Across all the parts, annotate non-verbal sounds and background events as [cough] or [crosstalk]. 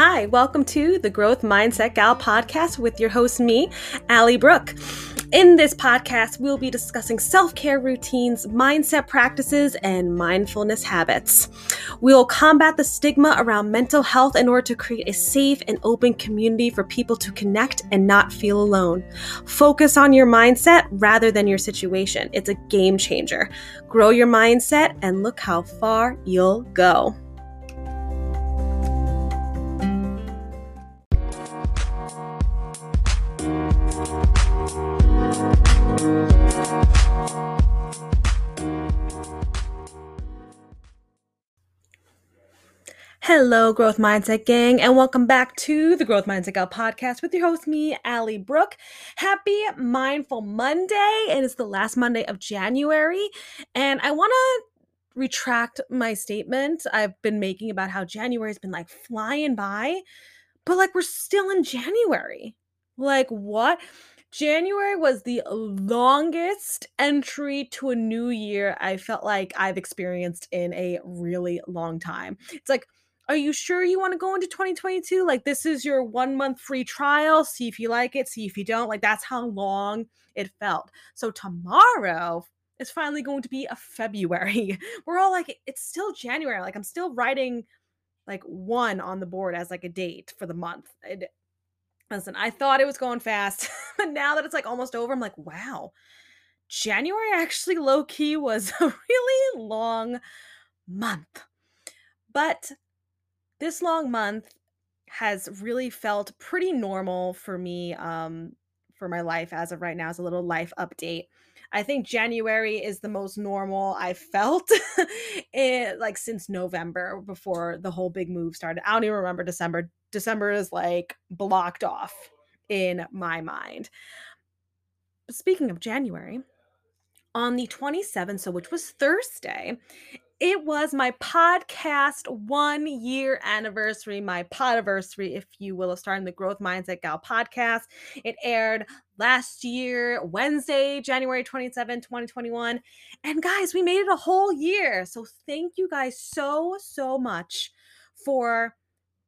Hi, welcome to the Growth Mindset Gal podcast with your host, me, Allie Brooke. In this podcast, we'll be discussing self care routines, mindset practices, and mindfulness habits. We'll combat the stigma around mental health in order to create a safe and open community for people to connect and not feel alone. Focus on your mindset rather than your situation. It's a game changer. Grow your mindset and look how far you'll go. Hello, Growth Mindset Gang, and welcome back to the Growth Mindset Gal podcast with your host, me, Allie Brooke. Happy Mindful Monday. And It is the last Monday of January, and I want to retract my statement I've been making about how January has been like flying by, but like we're still in January. Like, what? January was the longest entry to a new year I felt like I've experienced in a really long time. It's like, are you sure you want to go into 2022? Like, this is your one month free trial. See if you like it, see if you don't. Like, that's how long it felt. So, tomorrow is finally going to be a February. [laughs] We're all like, it's still January. Like, I'm still writing like one on the board as like a date for the month. It, listen, I thought it was going fast, [laughs] but now that it's like almost over, I'm like, wow, January actually low key was [laughs] a really long month. But this long month has really felt pretty normal for me um, for my life as of right now as a little life update. I think january is the most normal i felt it, [laughs] like since november before the whole big move started. I don't even remember december. December is like blocked off in my mind. Speaking of january on the 27th so which was thursday it was my podcast one year anniversary, my podiversary, if you will, of starting the Growth Mindset Gal podcast. It aired last year, Wednesday, January 27, 2021. And guys, we made it a whole year. So thank you guys so, so much for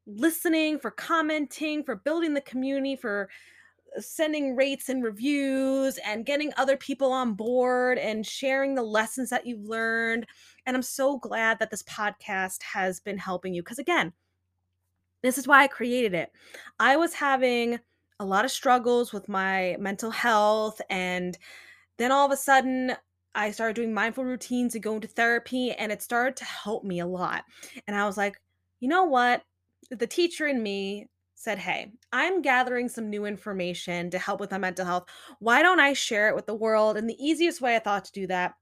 listening, for commenting, for building the community, for sending rates and reviews and getting other people on board and sharing the lessons that you've learned. And I'm so glad that this podcast has been helping you because, again, this is why I created it. I was having a lot of struggles with my mental health. And then all of a sudden, I started doing mindful routines and going to therapy, and it started to help me a lot. And I was like, you know what? The teacher in me said, Hey, I'm gathering some new information to help with my mental health. Why don't I share it with the world? And the easiest way I thought to do that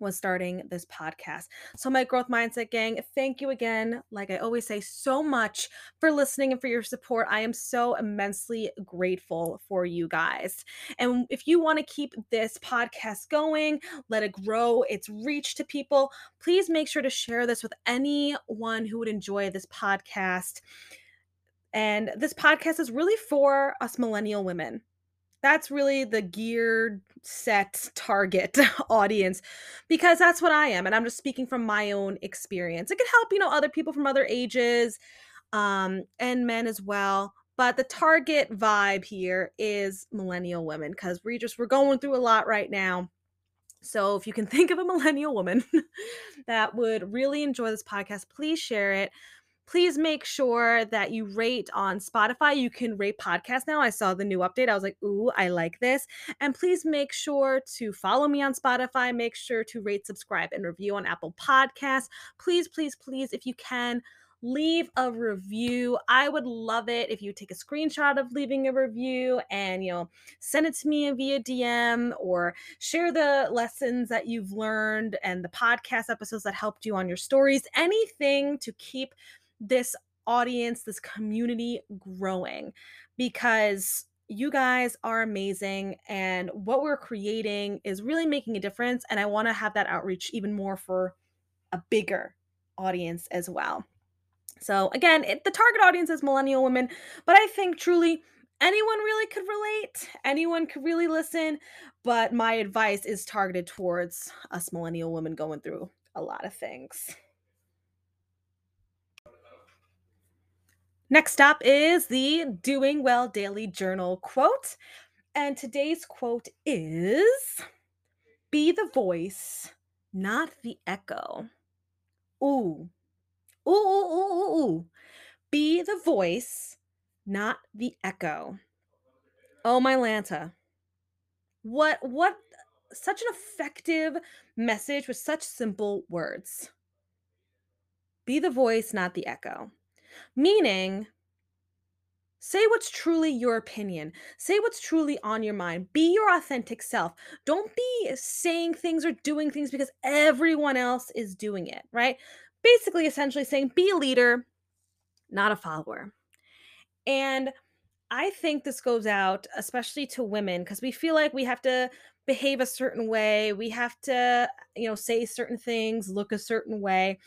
was starting this podcast. So, my growth mindset gang, thank you again. Like I always say, so much for listening and for your support. I am so immensely grateful for you guys. And if you want to keep this podcast going, let it grow its reach to people, please make sure to share this with anyone who would enjoy this podcast. And this podcast is really for us millennial women. That's really the geared, set target [laughs] audience because that's what I am. And I'm just speaking from my own experience. It could help, you know, other people from other ages um, and men as well. But the target vibe here is millennial women because we just, we're going through a lot right now. So if you can [laughs] think of a millennial woman [laughs] that would really enjoy this podcast, please share it please make sure that you rate on Spotify. You can rate podcast now. I saw the new update. I was like, ooh, I like this. And please make sure to follow me on Spotify. Make sure to rate, subscribe, and review on Apple Podcasts. Please, please, please, if you can, leave a review. I would love it if you take a screenshot of leaving a review and you know send it to me via DM or share the lessons that you've learned and the podcast episodes that helped you on your stories. Anything to keep this audience, this community growing because you guys are amazing and what we're creating is really making a difference and I want to have that outreach even more for a bigger audience as well. So again, it, the target audience is millennial women, but I think truly anyone really could relate, anyone could really listen, but my advice is targeted towards us millennial women going through a lot of things. Next up is the Doing Well Daily Journal quote. And today's quote is Be the voice, not the echo. Ooh. Ooh, ooh, ooh, ooh, ooh. Be the voice, not the echo. Oh my Lanta. What what such an effective message with such simple words. Be the voice, not the echo. Meaning, say what's truly your opinion. Say what's truly on your mind. Be your authentic self. Don't be saying things or doing things because everyone else is doing it, right? Basically, essentially saying be a leader, not a follower. And I think this goes out especially to women because we feel like we have to behave a certain way. We have to, you know, say certain things, look a certain way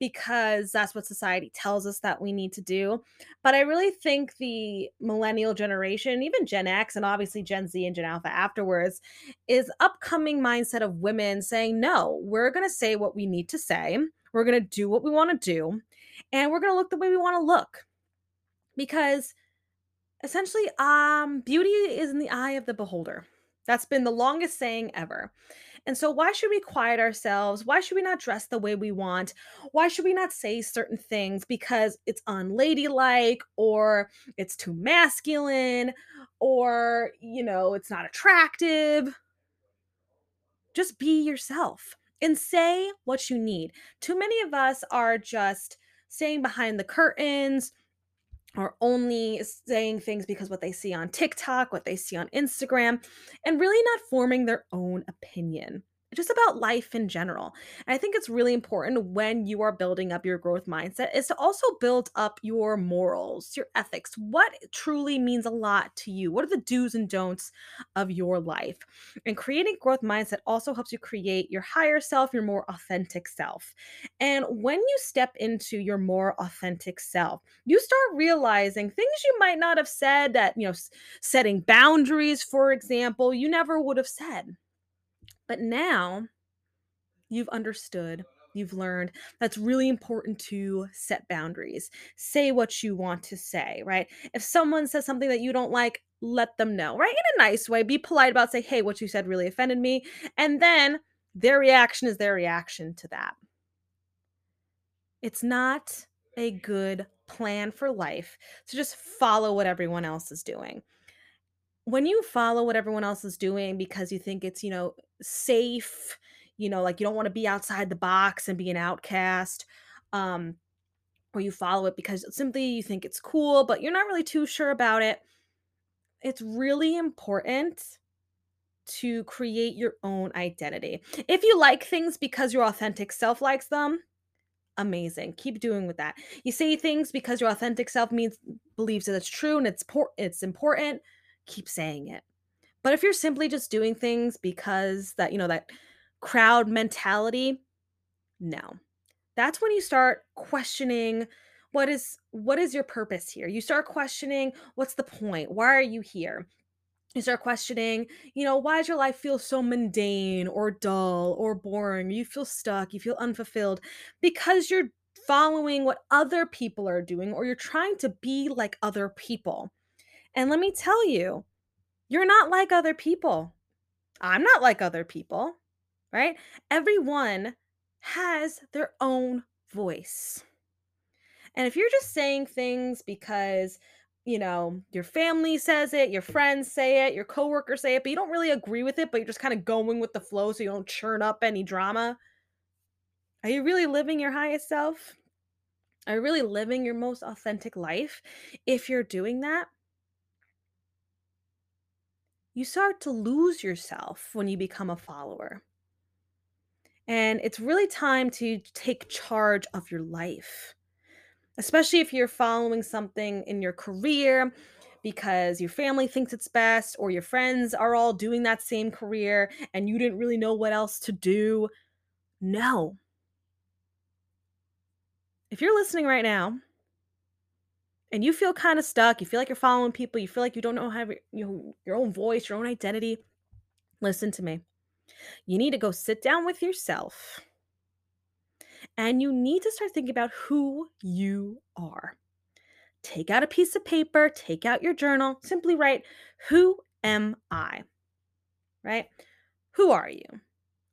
because that's what society tells us that we need to do. But I really think the millennial generation, even Gen X and obviously Gen Z and Gen Alpha afterwards, is upcoming mindset of women saying, "No, we're going to say what we need to say. We're going to do what we want to do, and we're going to look the way we want to look." Because essentially um beauty is in the eye of the beholder that's been the longest saying ever and so why should we quiet ourselves? Why should we not dress the way we want? Why should we not say certain things because it's unladylike or it's too masculine or you know it's not attractive? Just be yourself and say what you need. Too many of us are just staying behind the curtains are only saying things because what they see on TikTok, what they see on Instagram, and really not forming their own opinion. Just about life in general. And I think it's really important when you are building up your growth mindset is to also build up your morals, your ethics. What truly means a lot to you? What are the do's and don'ts of your life? And creating growth mindset also helps you create your higher self, your more authentic self. And when you step into your more authentic self, you start realizing things you might not have said that, you know, setting boundaries, for example, you never would have said. But now you've understood, you've learned that's really important to set boundaries. Say what you want to say, right? If someone says something that you don't like, let them know, right? In a nice way, be polite about say, "Hey, what you said really offended me." And then their reaction is their reaction to that. It's not a good plan for life to just follow what everyone else is doing. When you follow what everyone else is doing because you think it's, you know, safe, you know, like you don't want to be outside the box and be an outcast, um, or you follow it because simply you think it's cool, but you're not really too sure about it. It's really important to create your own identity. If you like things because your authentic self likes them, Amazing. Keep doing with that. You say things because your authentic self means believes that it's true and it's por- it's important. Keep saying it. But if you're simply just doing things because that, you know, that crowd mentality, no. That's when you start questioning what is what is your purpose here? You start questioning what's the point? Why are you here? You start questioning, you know, why does your life feel so mundane or dull or boring? You feel stuck, you feel unfulfilled because you're following what other people are doing or you're trying to be like other people. And let me tell you, you're not like other people. I'm not like other people, right? Everyone has their own voice. And if you're just saying things because, you know, your family says it, your friends say it, your coworkers say it, but you don't really agree with it, but you're just kind of going with the flow so you don't churn up any drama, are you really living your highest self? Are you really living your most authentic life? If you're doing that, you start to lose yourself when you become a follower. And it's really time to take charge of your life. especially if you're following something in your career because your family thinks it's best or your friends are all doing that same career and you didn't really know what else to do. No. If you're listening right now and you feel kind of stuck, you feel like you're following people, you feel like you don't know how you know, your own voice, your own identity, listen to me. You need to go sit down with yourself and you need to start thinking about who you are. take out a piece of paper, take out your journal, simply write, Who am I? Right? Who are you?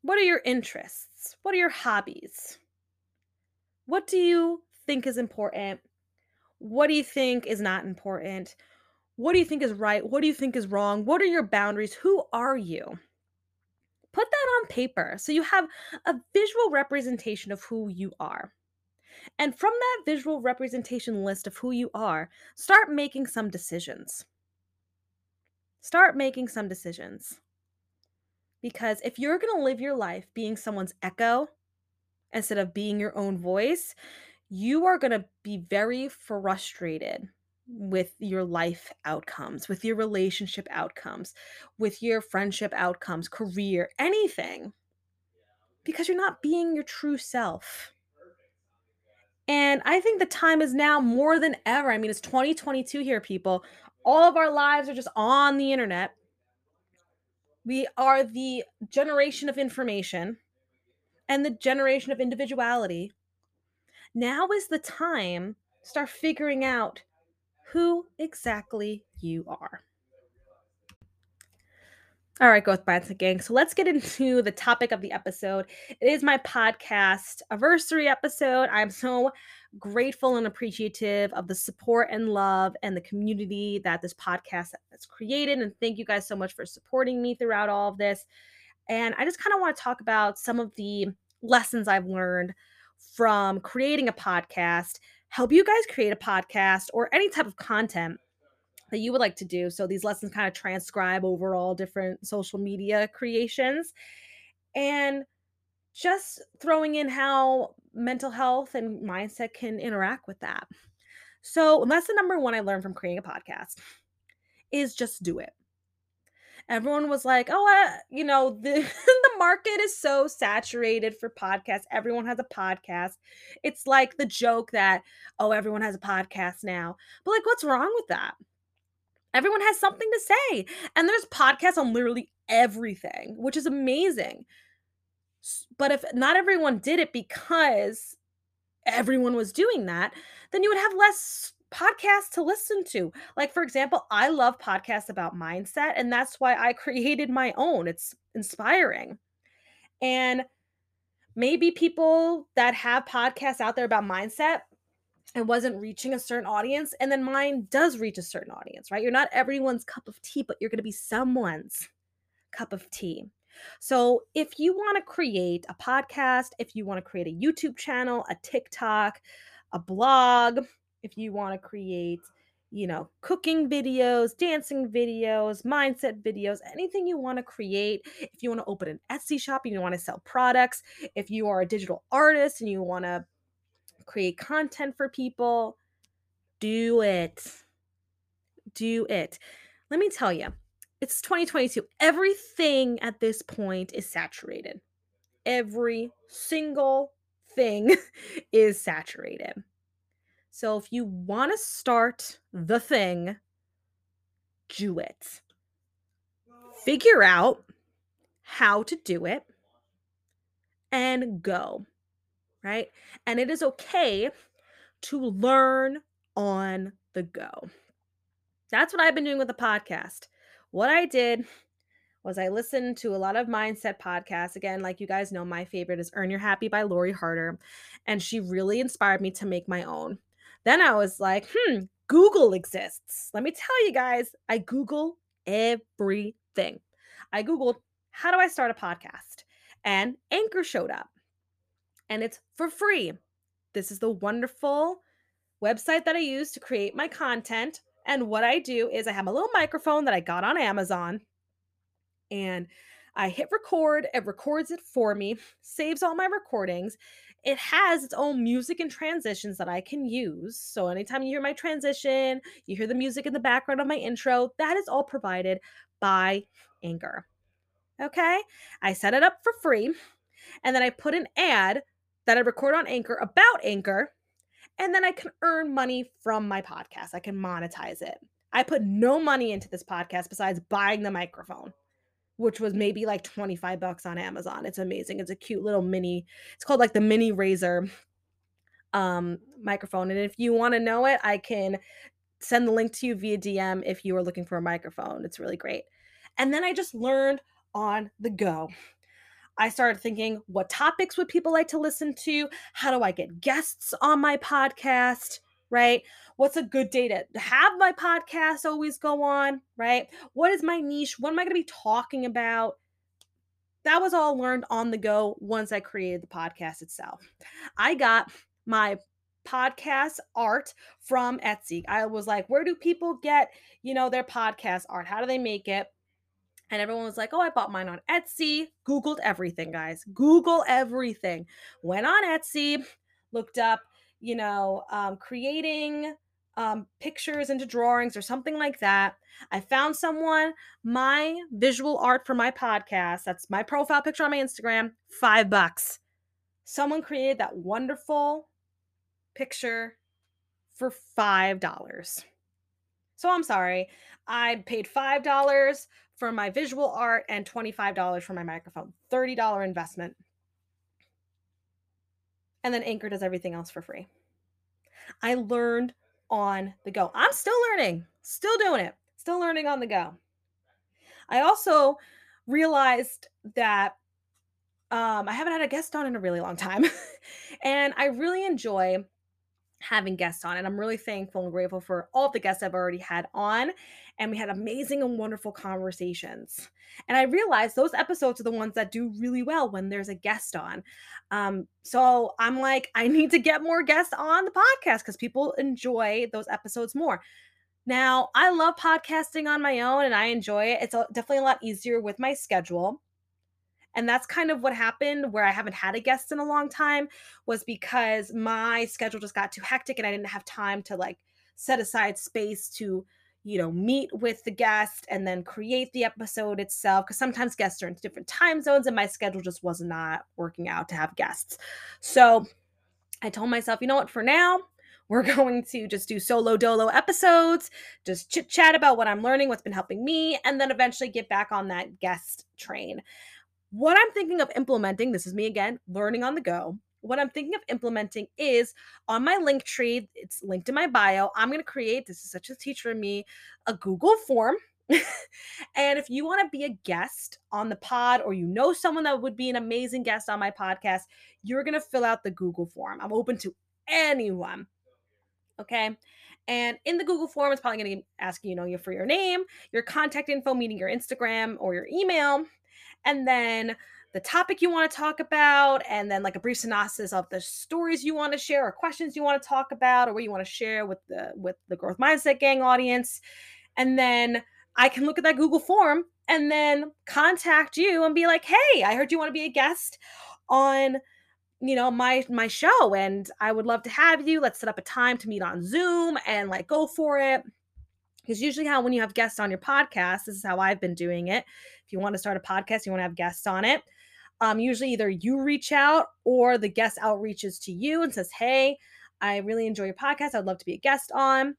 What are your interests? What are your hobbies? What do you think is important? What do you think is not important? What do you think is right? What do you think is wrong? What are your boundaries? Who are you? Put that on paper so you have a visual representation of who you are. And from that visual representation list of who you are, start making some decisions. Start making some decisions. Because if you're going to live your life being someone's echo instead of being your own voice, you are going to be very frustrated with your life outcomes, with your relationship outcomes, with your friendship outcomes, career, anything, because you're not being your true self. And I think the time is now more than ever. I mean, it's 2022 here, people. All of our lives are just on the internet. We are the generation of information and the generation of individuality. Now is the time to start figuring out who exactly you are. All right, Growth Mindset Gang. So let's get into the topic of the episode. It is my podcast anniversary episode. I'm so grateful and appreciative of the support and love and the community that this podcast has created. And thank you guys so much for supporting me throughout all of this. And I just kind of want to talk about some of the lessons I've learned from creating a podcast, help you guys create a podcast or any type of content that you would like to do. So these lessons kind of transcribe over all different social media creations and just throwing in how mental health and mindset can interact with that. So, lesson number one I learned from creating a podcast is just do it. Everyone was like, oh, uh, you know, [laughs] the, the market is so saturated for podcasts. Everyone has a podcast. It's like the joke that, oh, everyone has a podcast now. But, like, what's wrong with that? Everyone has something to say. And there's podcasts on literally everything, which is amazing. But if not everyone did it because everyone was doing that, then you would have less podcasts to listen to. Like, for example, I love podcasts about mindset, and that's why I [laughs] created my own. It's inspiring. And maybe people that have podcasts out there about mindset it wasn't reaching a certain audience and then mine does reach a certain audience right you're not everyone's cup of tea but you're going to be someone's cup of tea so if you want to create a podcast if you want to create a youtube channel a tiktok a blog if you want to create you know cooking videos dancing videos mindset videos anything you want to create if you want to open an etsy shop and you want to sell products if you are a digital artist and you want to create content for people. Do it. Do it. Let me tell you, it's 2022. Everything at this point is saturated. Every single thing [laughs] is saturated. So if you want to start the thing, do it. Figure out how to do it and go right? And it is okay to learn on the go. That's what I've been doing with the podcast. What I did was I listened to a lot of mindset podcasts. Again, like you guys know, my favorite is Earn Your Happy by Lori Harder. And she really inspired me to make my own. Then I was like, hmm, Google exists. Let me tell you guys, I Google everything. I Googled, how do I start a podcast? And Anchor showed up and it's for free. This is the wonderful website that I use to create my content. And what I do is I have a little microphone that I got on Amazon and I hit record, it records it for me, saves all my recordings. It has its own music and transitions that I can use. So anytime you hear my transition, you hear the music in the background of my intro, that is all provided by Anchor. Okay? I set it up for free and then I put an ad that I record on Anchor about Anchor, and then I can earn money from my podcast. I can monetize it. I put no money into this podcast besides buying the microphone, which was maybe like 25 bucks on Amazon. It's amazing. It's a cute little mini, it's called like the mini Razer um, microphone. And if you want to know it, I can send the link to you via DM if you are looking for a microphone. It's really great. And then I just learned on the go. I started thinking, what topics would people like to listen to? How do I get guests on my podcast? Right? What's a good day to have my podcast always go on? Right? What is my niche? What am I going to be talking about? That was all learned on the go once I created the podcast itself. I got my podcast art from Etsy. I was like, where do people get, you know, their podcast art? How do they make it? And everyone was like, oh, I bought mine on Etsy. Googled everything, guys. Google everything. Went on Etsy, looked up, you know, um, creating um, pictures into drawings or something like that. I found someone, my visual art for my podcast, that's my profile picture on my Instagram, five bucks. Someone created that wonderful picture for $5. So I'm sorry. I paid $5 for my visual art and $25 for my microphone. $30 investment. And then Anchor does everything else for free. I learned on the go. I'm still learning, still doing it, still learning on the go. I also realized that um, I haven't had a guest on in a really long time. [laughs] and I really enjoy having guests on. And I'm really thankful and grateful for all the guests I've already had on. And we had amazing and wonderful conversations. And I realized those episodes are the ones that do really well when there's a guest on. Um, so I'm like, I need to get more guests on the podcast because people enjoy those episodes more. Now, I love podcasting on my own and I enjoy it. It's definitely a lot easier with my schedule and that's kind of what happened where i haven't had a guest in a long time was because my schedule just got too hectic and i didn't have time to like set aside space to you know meet with the guest and then create the episode itself because sometimes guests are in different time zones and my schedule just was not working out to have guests so i told myself you know what for now we're [laughs] going to just do solo dolo episodes, just chit chat about what I'm learning, what's been helping me, and then eventually get back on that guest train. What I'm thinking of implementing, this is me again, learning on the go. What I'm thinking of implementing is on my Linktree, it's linked in my bio. I'm going to create, this is such a teacher of me, a Google form. [laughs] and if you want to be a guest on the pod or you know someone that would be an amazing guest on my podcast, you're going to fill out the Google form. I'm open to anyone. Okay. And in the Google form, it's probably going to ask you, you know, your for your name, your contact info, meaning your Instagram or your email, and then the topic you want to talk about, and then like a brief synopsis of the stories you want to share or questions you want to talk about or what you want to share with the with the growth mindset gang audience. And then I can look at that Google form and then contact you and be like, "Hey, I heard you want to be a guest on you know my my show and I would love to have you. Let's set up a time to meet on Zoom and like go for it." Because usually, how when you have guests on your podcast, this is how I've been doing it. If you want to start a podcast, you want to have guests on it. Um, usually, either you reach out or the guest outreaches to you and says, Hey, I really enjoy your podcast. I'd love to be a guest on.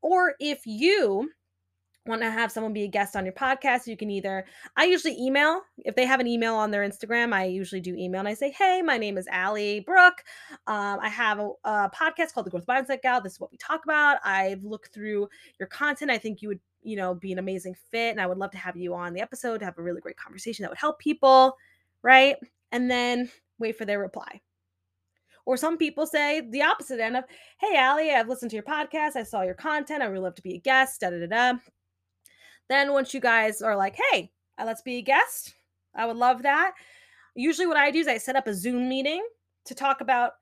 Or if you want to have someone be a guest on your podcast, you can either, I usually email. If they have an email on their Instagram, I usually do email and I say, Hey, my name is Allie Brooke. Um, I have a, a, podcast called The Growth Mindset Gal. This is what we talk about. I've looked through your content. I think you would, you know, be an amazing fit. And I would love to have you on the episode to have a really great conversation that would help people. Right. And then wait for their reply. Or some people say the opposite end of, Hey, Allie, I've listened to your podcast. I saw your content. I would really love to be a guest. Da da da da then once you guys are like, hey, uh, let's be a guest, I would love that. Usually, what I do is I set up a Zoom meeting to talk about,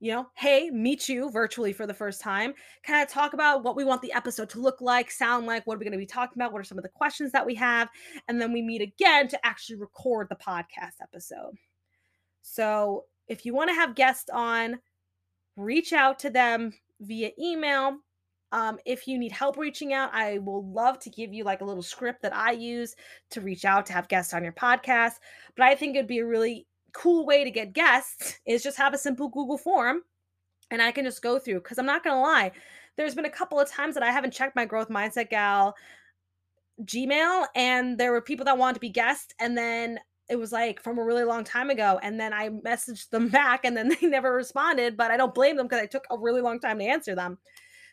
you know, hey, meet you virtually for the first time, kind of talk about what we want the episode to look like, sound like, what are we going to be talking about, what are some of the questions that we have, and then we meet again to actually record the podcast episode. So, if you want to have guests on, reach out to them via email um, if you need help reaching out, I will love to give you like a little script that I use to reach out to have guests on your podcast. But I think it'd be a really cool way to get guests is just have a simple Google form and I can just go through because I'm not going to lie. There's been a couple of times that I haven't checked my growth mindset gal Gmail and there were people that wanted to be guests and then it was like from a really long time ago. And then I messaged them [laughs] back and then they never responded, but I don't blame them because I took a really long time to answer them.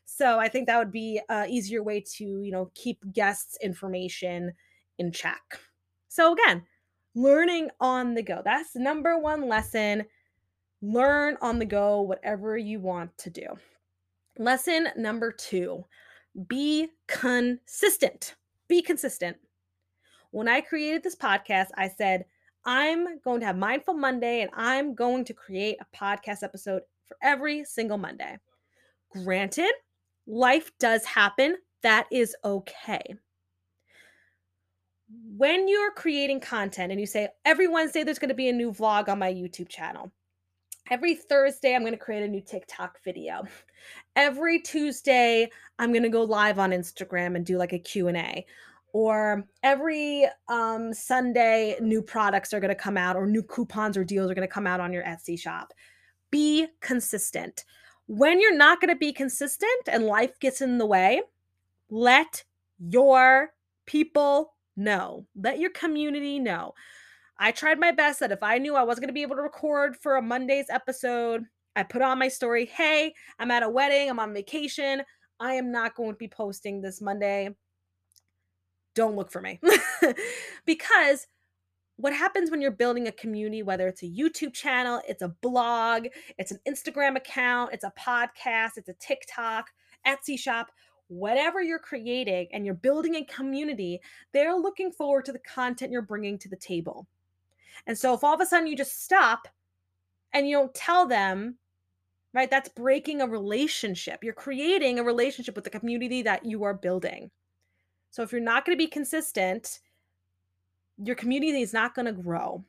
So I think that would be a easier way to, you know, keep guests' information in check. So again, learning on the go. That's number one lesson. Learn on the go whatever you want to do. Lesson number two be consistent. Be consistent. When I created this podcast, I said, I'm going to have Mindful Monday and I'm going to create a podcast episode for every single Monday. Granted, life does happen. That is okay. When you're creating content and you say, every Wednesday there's going to be a new vlog on my YouTube channel, every Thursday I'm going to create a new TikTok video. Every Tuesday I'm going to go live on Instagram and do like a Q&A. Or every um, Sunday new products are going to come out or new coupons or deals are going to come out on your Etsy shop. Be consistent. When you're not going to be consistent and life gets in the way, let your people know. Let your community know. I tried my best that if I knew I wasn't going to be able to record for a Monday's episode, I put on my story, hey, I'm at a wedding, I'm on vacation. I am not going to be posting this Monday. Don't look for me. [laughs] because what happens when you're building a community, whether it's a YouTube channel, it's a blog, it's an Instagram account, it's a podcast, it's a TikTok, Etsy shop, whatever you're creating and you're building a community, they're looking forward to the content you're bringing to the table. And so if all of a sudden you just stop and you don't tell them, right, that's breaking a relationship. You're creating a relationship with the community that you are building. So if you're not going to be consistent, your community is not going to grow.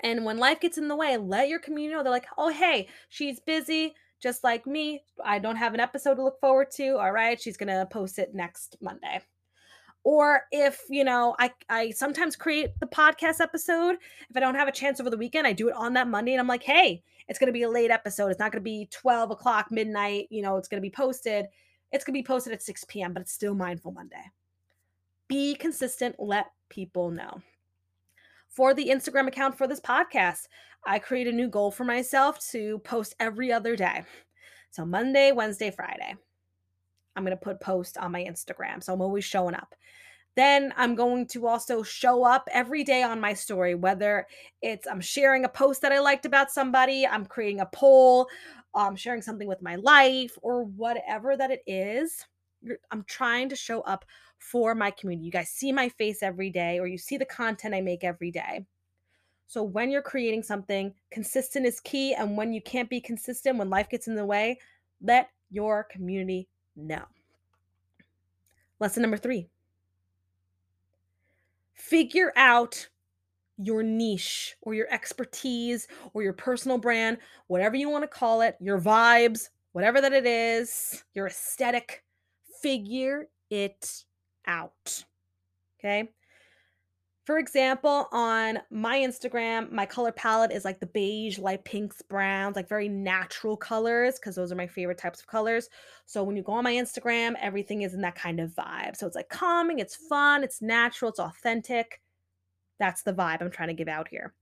And when life gets in the way, let your community know they're like, oh, hey, she's busy, just like me. I don't have an episode to look forward to. All right, she's going to post it next Monday or if you know i i sometimes create the podcast episode if i don't have a chance over the weekend i do it on that monday and i'm like hey it's going to be a late episode it's not going to be 12 o'clock midnight you know it's going to be posted it's going to be posted at 6 p.m but it's still mindful monday be consistent let people know for the instagram account for this podcast i create a new goal for myself to post every other day so monday wednesday friday I'm going to put post on my Instagram. So I'm always showing up. Then I'm going to also show up every day on my story, whether it's I'm sharing a post that I liked about somebody, I'm creating a poll, I'm um, sharing something with my life, or whatever that it is. I'm trying to show up for my community. You guys see my face every day, or you see the content I make every day. So when you're creating something, consistent is key. And when you can't be consistent, when life gets in the way, let your community know. Lesson number three figure out your niche or your expertise or your personal brand, whatever you want to call it, your vibes, whatever that it is, your aesthetic. Figure it out. Okay. For example, on my Instagram, my color palette is like the beige, light pinks, browns, like very natural colors, because those are my favorite types of colors. So when you go on my Instagram, everything is in that kind of vibe. So it's like calming, it's fun, it's natural, it's authentic. That's the vibe I'm trying to give out here.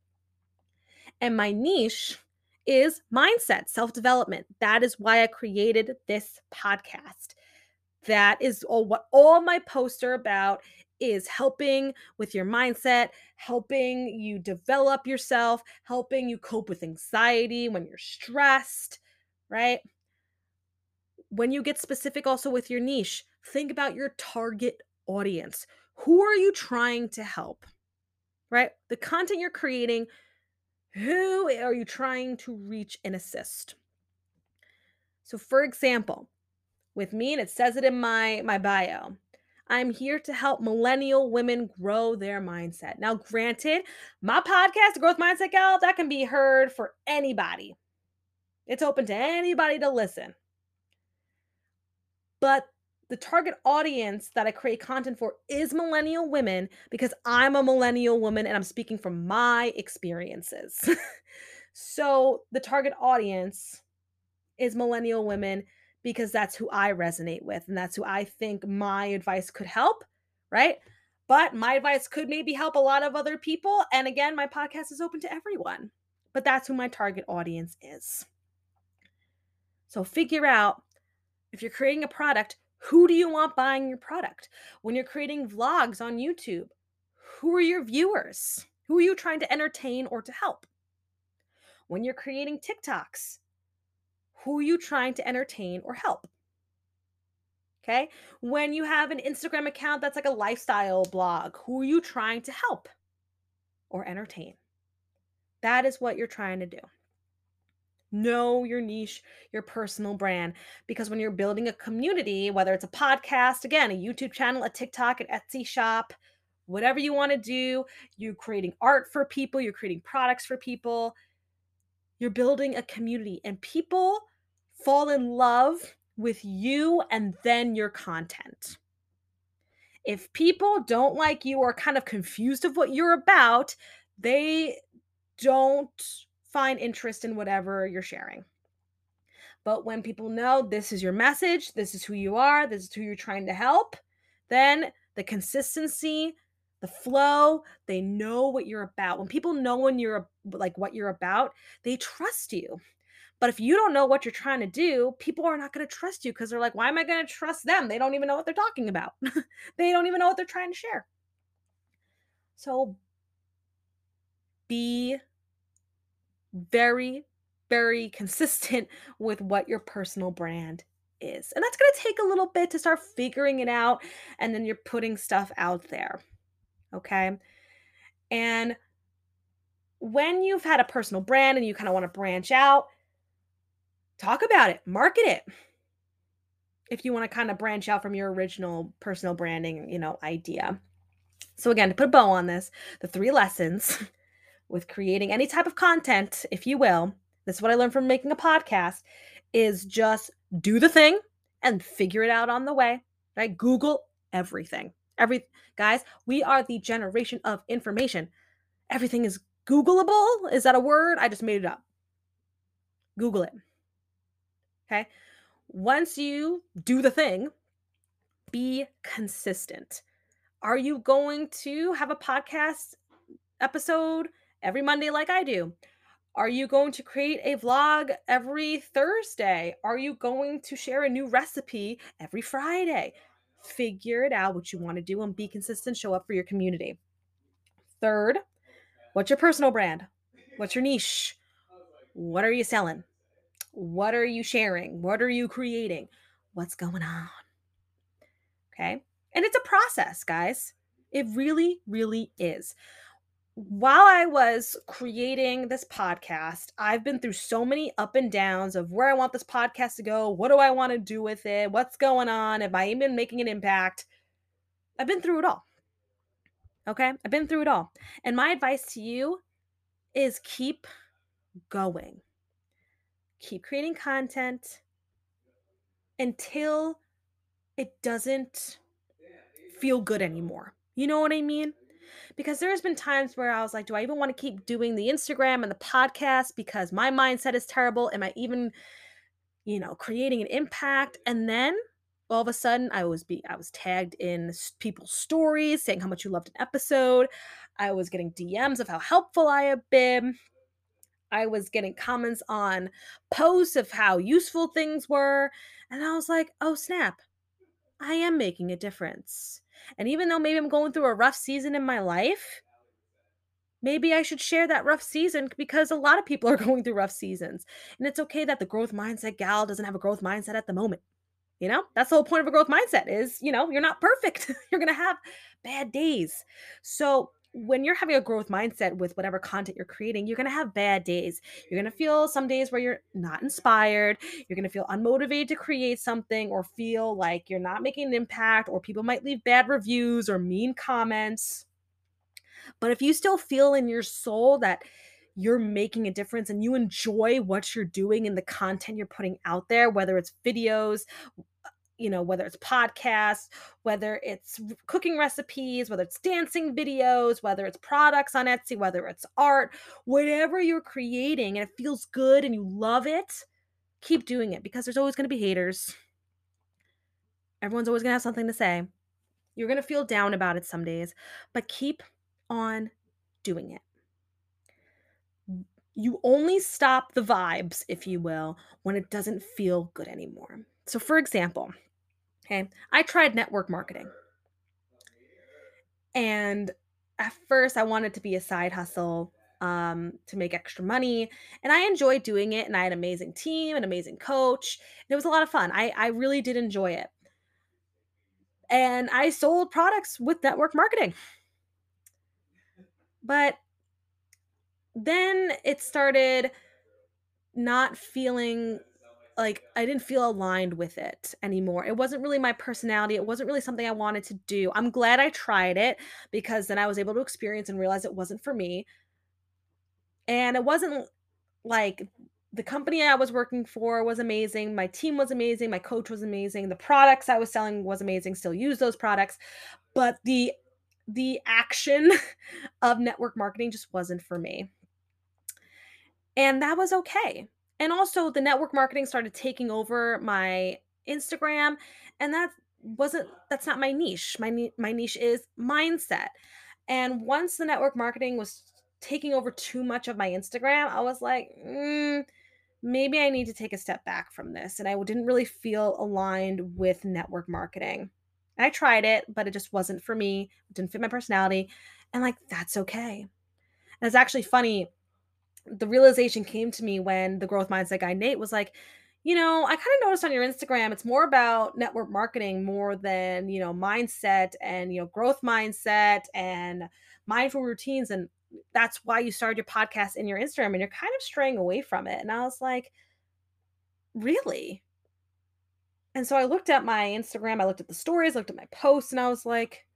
And my niche is mindset, self development. That is why I created this podcast. That is all what all my posts are about is helping with your mindset, helping you develop yourself, helping you cope with anxiety when you're stressed, right? When you get specific also with your niche, think about your target audience. Who are you trying to help? Right? The content you're creating, who are you trying to reach and assist? So for example, with me and it says it in my my bio, I'm here to help millennial women grow their mindset. Now, granted, my podcast, Growth Mindset Gal, that can be heard for anybody. It's open to anybody to listen. But the target audience that I create content for is millennial women because I'm a millennial woman and I'm speaking from my experiences. [laughs] so the target audience is millennial women because that's who I resonate with and that's who I think my advice could help, right? But my advice could maybe help a lot of other people. And again, my podcast is open to everyone, but that's who my target audience is. So figure out if you're creating a product, who do you want buying your product? When you're creating vlogs on YouTube, who are your viewers? Who are you trying to entertain or to help? When you're creating TikToks, who are you trying to entertain or help? Okay. When you have an Instagram account that's like a lifestyle blog, who are you trying to help or entertain? That is what you're trying to do. Know your niche, your personal brand. Because when you're building a community, whether it's a podcast, again, a YouTube channel, a TikTok, an Etsy shop, whatever you want to do, you're creating art for people, you're creating products for people, you're building a community, and people fall in love with you and then your content. If people don't like you or kind of confused of what you're about, they don't find interest in whatever you're sharing. But when people know this is your message, this is who you are, this is who you're trying to help, then the consistency, the flow, they know what you're about. When people know when you're like what you're about, they trust you. But if you don't know what you're trying to do, people are not going to trust you because they're like, why am I going to trust them? They don't even know what they're talking about. [laughs] they don't even know what they're trying to share. So be very, very consistent [laughs] with what your personal brand is. And that's going to take a little bit to start figuring it out. And then you're putting stuff out there. Okay. And when you've had a personal brand and you kind of want to branch out, talk about it, market it. If you want to kind of branch out from your original personal branding, you know, idea. So again, to put a bow on this, the three lessons [laughs] with creating any type of content, if you will, this is what I learned from making a podcast is just do the thing and figure it out on the way. Right? Google everything. Every guys, we are the generation of information. Everything is Googleable. Is that a word? I just made it up. Google it. Okay. Once you do the thing, be consistent. Are you going to have a podcast episode every Monday like I do? Are you going to create a vlog every Thursday? Are you going to share a new recipe every Friday? Figure it out what you want to do and be consistent, show up for your community. Third, what's your personal brand? What's your niche? What are you selling? What are you sharing? What are you creating? What's going on? Okay. And it's a process, guys. It really, really is. While I was creating this podcast, I've been through so many up and downs of where I want this podcast to go. What do I want to do with it? What's going on? Am I even making an impact? I've been through it all. Okay. I've been through it all. And my advice to you is keep going keep creating content until it doesn't feel good anymore. You know what I mean? Because there's been times where I was like, do I even want to keep doing the Instagram and the podcast because my mindset is terrible? Am I even, you know, creating an impact? And then all of a sudden I was be I was tagged in people's stories saying how much you loved an episode. I was getting DMs of how helpful I have been. I was getting comments on posts of how useful things were. And I was like, oh, snap, I am making a difference. And even though maybe I'm going through a rough season in my life, maybe I should share that rough season because a lot of people are [laughs] going through rough seasons. And it's okay that the growth mindset gal doesn't have a growth mindset at the moment. You know, that's the whole point of a growth mindset is, you know, you're not perfect. [laughs] you're going to have bad days. So when you're having a growth mindset with whatever content you're creating, you're going to have bad days. You're going to feel some days where you're not inspired. You're going to feel unmotivated to create something or feel like you're not making an impact, or people might leave bad reviews or mean comments. But if you still feel in your soul that you're making a difference and you enjoy what you're doing and the content you're putting out there, whether it's videos, you know, whether it's podcasts, whether it's cooking recipes, whether it's dancing videos, whether it's products on Etsy, whether it's art, whatever you're creating and it feels good and you love it, keep doing it because there's always going to be haters. Everyone's always going to have something to say. You're going to feel down about it some days, but keep on doing it. You only stop the vibes, if you will, when it doesn't feel good anymore. So, for example, okay, I tried network marketing. And at first, I wanted to be a side hustle um, to make extra money. And I enjoyed doing it. And I had an amazing team, an amazing coach. And it was a lot of fun. I, I really did enjoy it. And I sold products with network marketing. But then it started not feeling like I didn't feel aligned with it anymore. It wasn't really my personality. It wasn't really something I wanted to do. I'm glad I tried it because then I was able to experience and realize it wasn't for me. And it wasn't like the company I was working for was amazing. My team was amazing. My coach was amazing. The products I was selling was amazing. Still use those products. But the the action [laughs] of network marketing just wasn't for me. And that was okay. And also the network marketing started taking over my Instagram and that wasn't that's not my niche. My my niche is mindset. And once the network marketing was taking over too much of my Instagram, I was like, mm, maybe I need to take a step back from this. And I didn't really feel aligned with network marketing. And I tried it, but it just wasn't for me. It didn't fit my personality. And like, that's okay. And it's actually funny the realization came to me when the growth mindset guy Nate was like, you know, I kind of noticed on your Instagram it's more about network marketing more than, you know, mindset and, you know, growth mindset and mindful routines and that's why you started your podcast in your Instagram and you're kind of straying away from it. And I was like, really? And so I looked at my Instagram, I looked at the stories, looked at my posts, and I was like,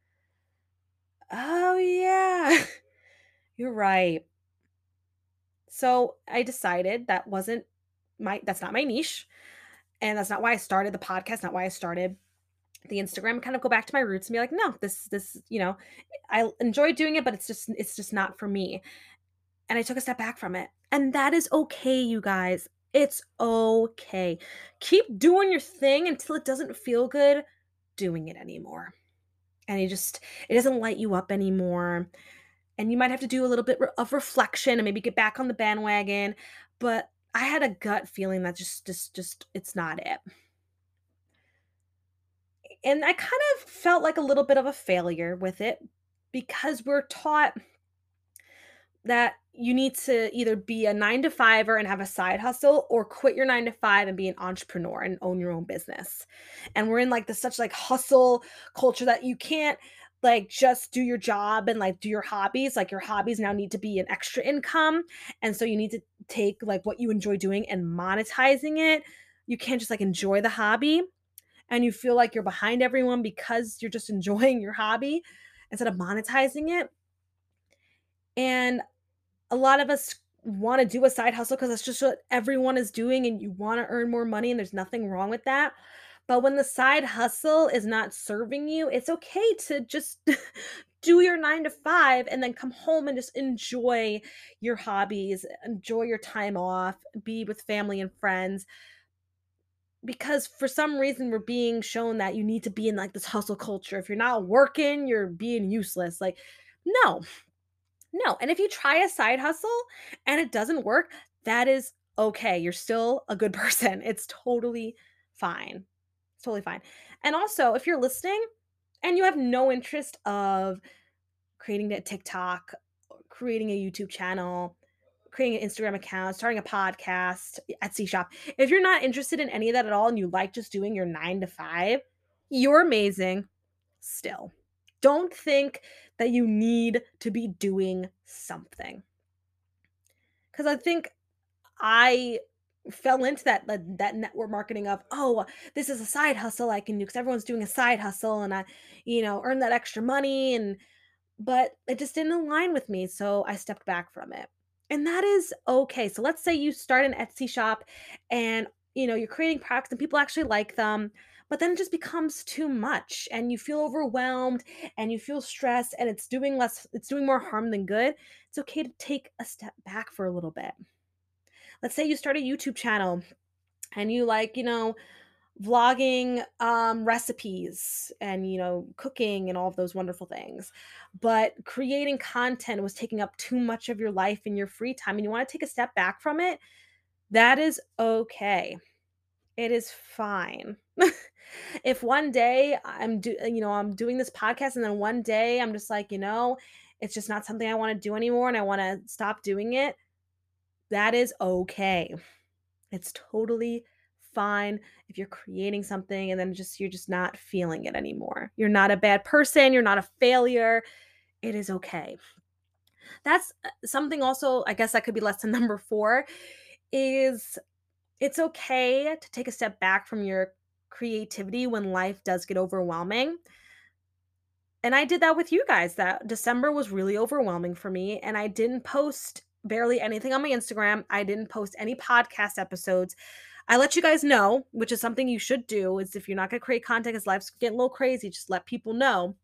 oh, yeah, [laughs] you're right. So I decided that wasn't my that's not my niche. And that's not why I started the podcast, not why I started the Instagram, kind of go back to my roots and be like, no, this this, you know, I enjoy doing it, but it's just it's just not for me. And I took a step back from it. And that is okay, you guys. It's okay. Keep doing your thing until it doesn't feel good doing it anymore. And it just it doesn't light you up anymore and you might have to do a little bit of reflection and maybe get back on the bandwagon but i had a gut feeling that just just just it's not it. And i kind of felt like a little bit of a failure with it because we're taught that you need to either be a nine to fiver er and have a side hustle or quit your nine to five and be an entrepreneur and own your own business. And we're in like this such like hustle culture that you can't like just do your job and like do your hobbies like your hobbies now need to be an extra income and so you need to take like what you enjoy doing and monetizing it. You can't just like enjoy the hobby and you feel like you're behind everyone because you're just [laughs] enjoying your hobby instead of monetizing it. And a lot of us want to do a side hustle because that's just what everyone is doing and you want to earn more money and there's nothing wrong with that but when the side hustle is not serving you, it's okay to just [laughs] do your nine to five and then come home and just enjoy your hobbies, enjoy your time off, be with family and friends. Because for some reason, we're being shown that you need to be in like this hustle culture. If you're not working, you're being useless. Like, no, no. And if you try a side hustle and it doesn't work, that is okay. You're still a good [laughs] person. It's totally fine. It's totally fine. And also, if you're listening and you have no interest of creating a TikTok, creating a YouTube channel, creating an Instagram account, starting a podcast, eh, Etsy shop, if you're not interested in any of that at all and you like just doing your 9 to 5, you're amazing still. Don't think that you need to be doing something. Cuz I think I fell into that that, network marketing of oh this is a side hustle i can do because everyone's doing a side hustle and i you know earn that extra money and but it just didn't align with me so i stepped back from it. And that is okay so let's say you start an etsy shop and you know you're creating products and people actually like them but then it just becomes too much and you feel overwhelmed and you feel stressed and it's doing less it's doing more harm than good it's okay to take a step back for a little bit let's say you start a YouTube channel and you like, you know, vlogging um, recipes and you know cooking and all of those wonderful things but creating content was taking up too much of your life and your free time and you want to take a step back from it that is okay. It is fine. [laughs] If one day i'm do you know i'm doing this podcast and then one day i'm just like you know it's just not something i want to do anymore and i want to stop doing it that is okay it's totally fine if you're creating something and then just you're just not feeling it anymore. You're not a bad person, you're not a failure. It is okay. That's uh, something also, I guess that could be lesson [laughs] number 4 is it's okay to take a step back from your creativity when life does get overwhelming. And I did that with you guys. That December was really overwhelming for me and I didn't post barely anything on my Instagram. I didn't post any podcast episodes. I let you guys know, which is something you should do, is if you're not going to create content because life's getting a little crazy, just let people know.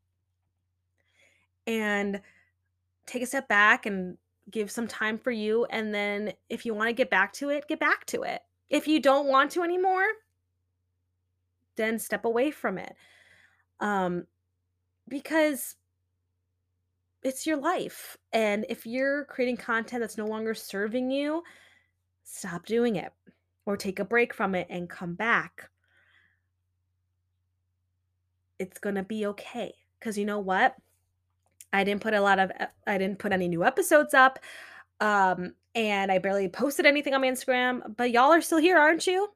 And take a step back and give some time for you. And then if you want to get back to it, get back to it. If you don't want to anymore, then step away from it. Um, because it's your life. And if you're creating content that's no longer serving you, stop doing it or take a break from it and come back. It's going to be okay. Cuz you know what? I didn't put a lot of I didn't put any new episodes up. Um and I barely posted anything on my Instagram, but y'all are still here, aren't you?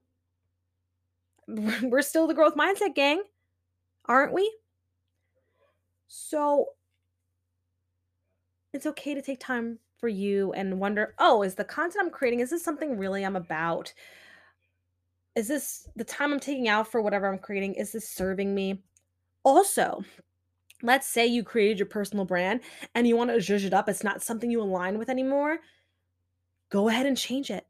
[laughs] We're still the growth mindset gang, aren't we? So it's okay to take time for you and wonder, oh, is the content I'm creating, is this something really I'm about? Is this the time I'm taking out for whatever I'm creating? Is this serving me? Also, let's say you created your personal brand and you want to zhuzh it up, it's not something you align with anymore. Go ahead and change it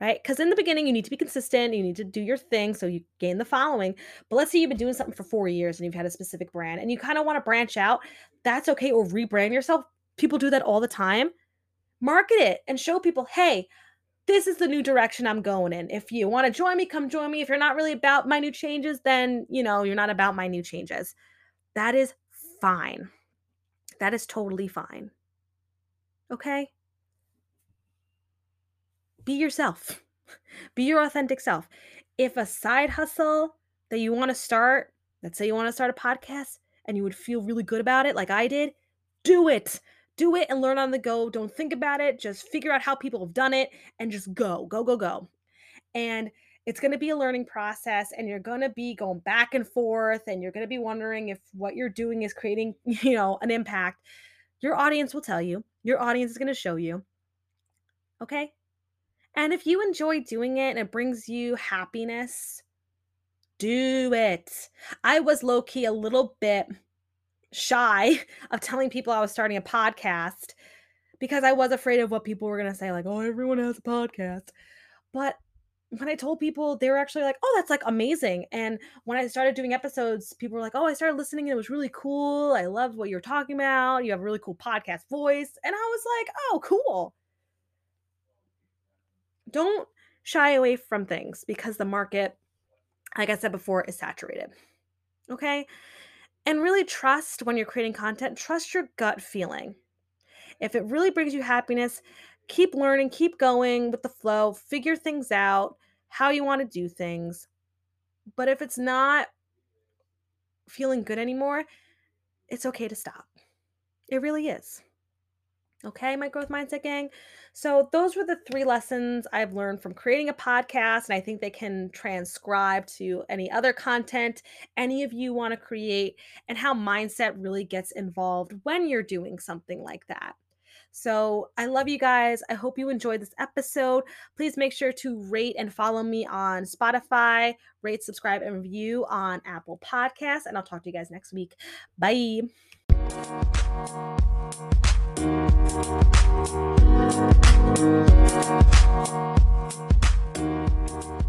right? Because in the beginning, you need to be consistent, you need to do your thing so you gain the following. But let's say you've been doing something for four years and you've had a specific brand and you kind of want to branch out, that's okay, or rebrand yourself. People do that all the time. Market it and show people, hey, this is the new direction I'm going in. If you want to join me, come join me. If you're not really about my new changes, then, you know, you're not about my new changes. That is fine. That is totally fine. Okay? Be yourself. [laughs] Be your authentic self. If a side hustle that you want to start, let's say you want to start a podcast and you would feel really good about it, like I did, do it do it and learn on the go. Don't think about it. Just figure out how people have done it and just go, go, go, go. And it's going to be a learning process and you're going to be going back and forth and you're going to be wondering if what you're doing is creating, [laughs] you know, an impact. Your audience will tell you. Your audience is going to show you. Okay? And if you enjoy doing it and it brings you happiness, do it. I was low key a little bit shy [laughs] of telling people I was starting a podcast because I was afraid of what people were going to say, like, oh, everyone has a podcast. But when I told people, they were actually like, oh, that's like amazing. And when I started doing episodes, people were like, oh, I started listening and it was really cool. I loved what you're talking about. You have a really cool podcast voice. And I was like, oh, cool. Don't shy away from things because the market, like I said before, is saturated. Okay. And really trust when you're creating content, trust your gut feeling. If it really brings you happiness, keep learning, keep going with the flow, figure things out, how you want to do things. But if it's not feeling good anymore, it's okay to stop. It really is. Okay, my growth mindset gang. So, those were the three lessons I've learned from creating a podcast, and I think they can transcribe to any other content any of you want to create, and how mindset really gets involved when you're doing something like that. So, I love you guys. I hope you enjoyed this episode. Please make sure to rate and follow me on Spotify, rate, subscribe, and review on Apple Podcasts. And I'll talk to you guys next week. Bye. Thank you.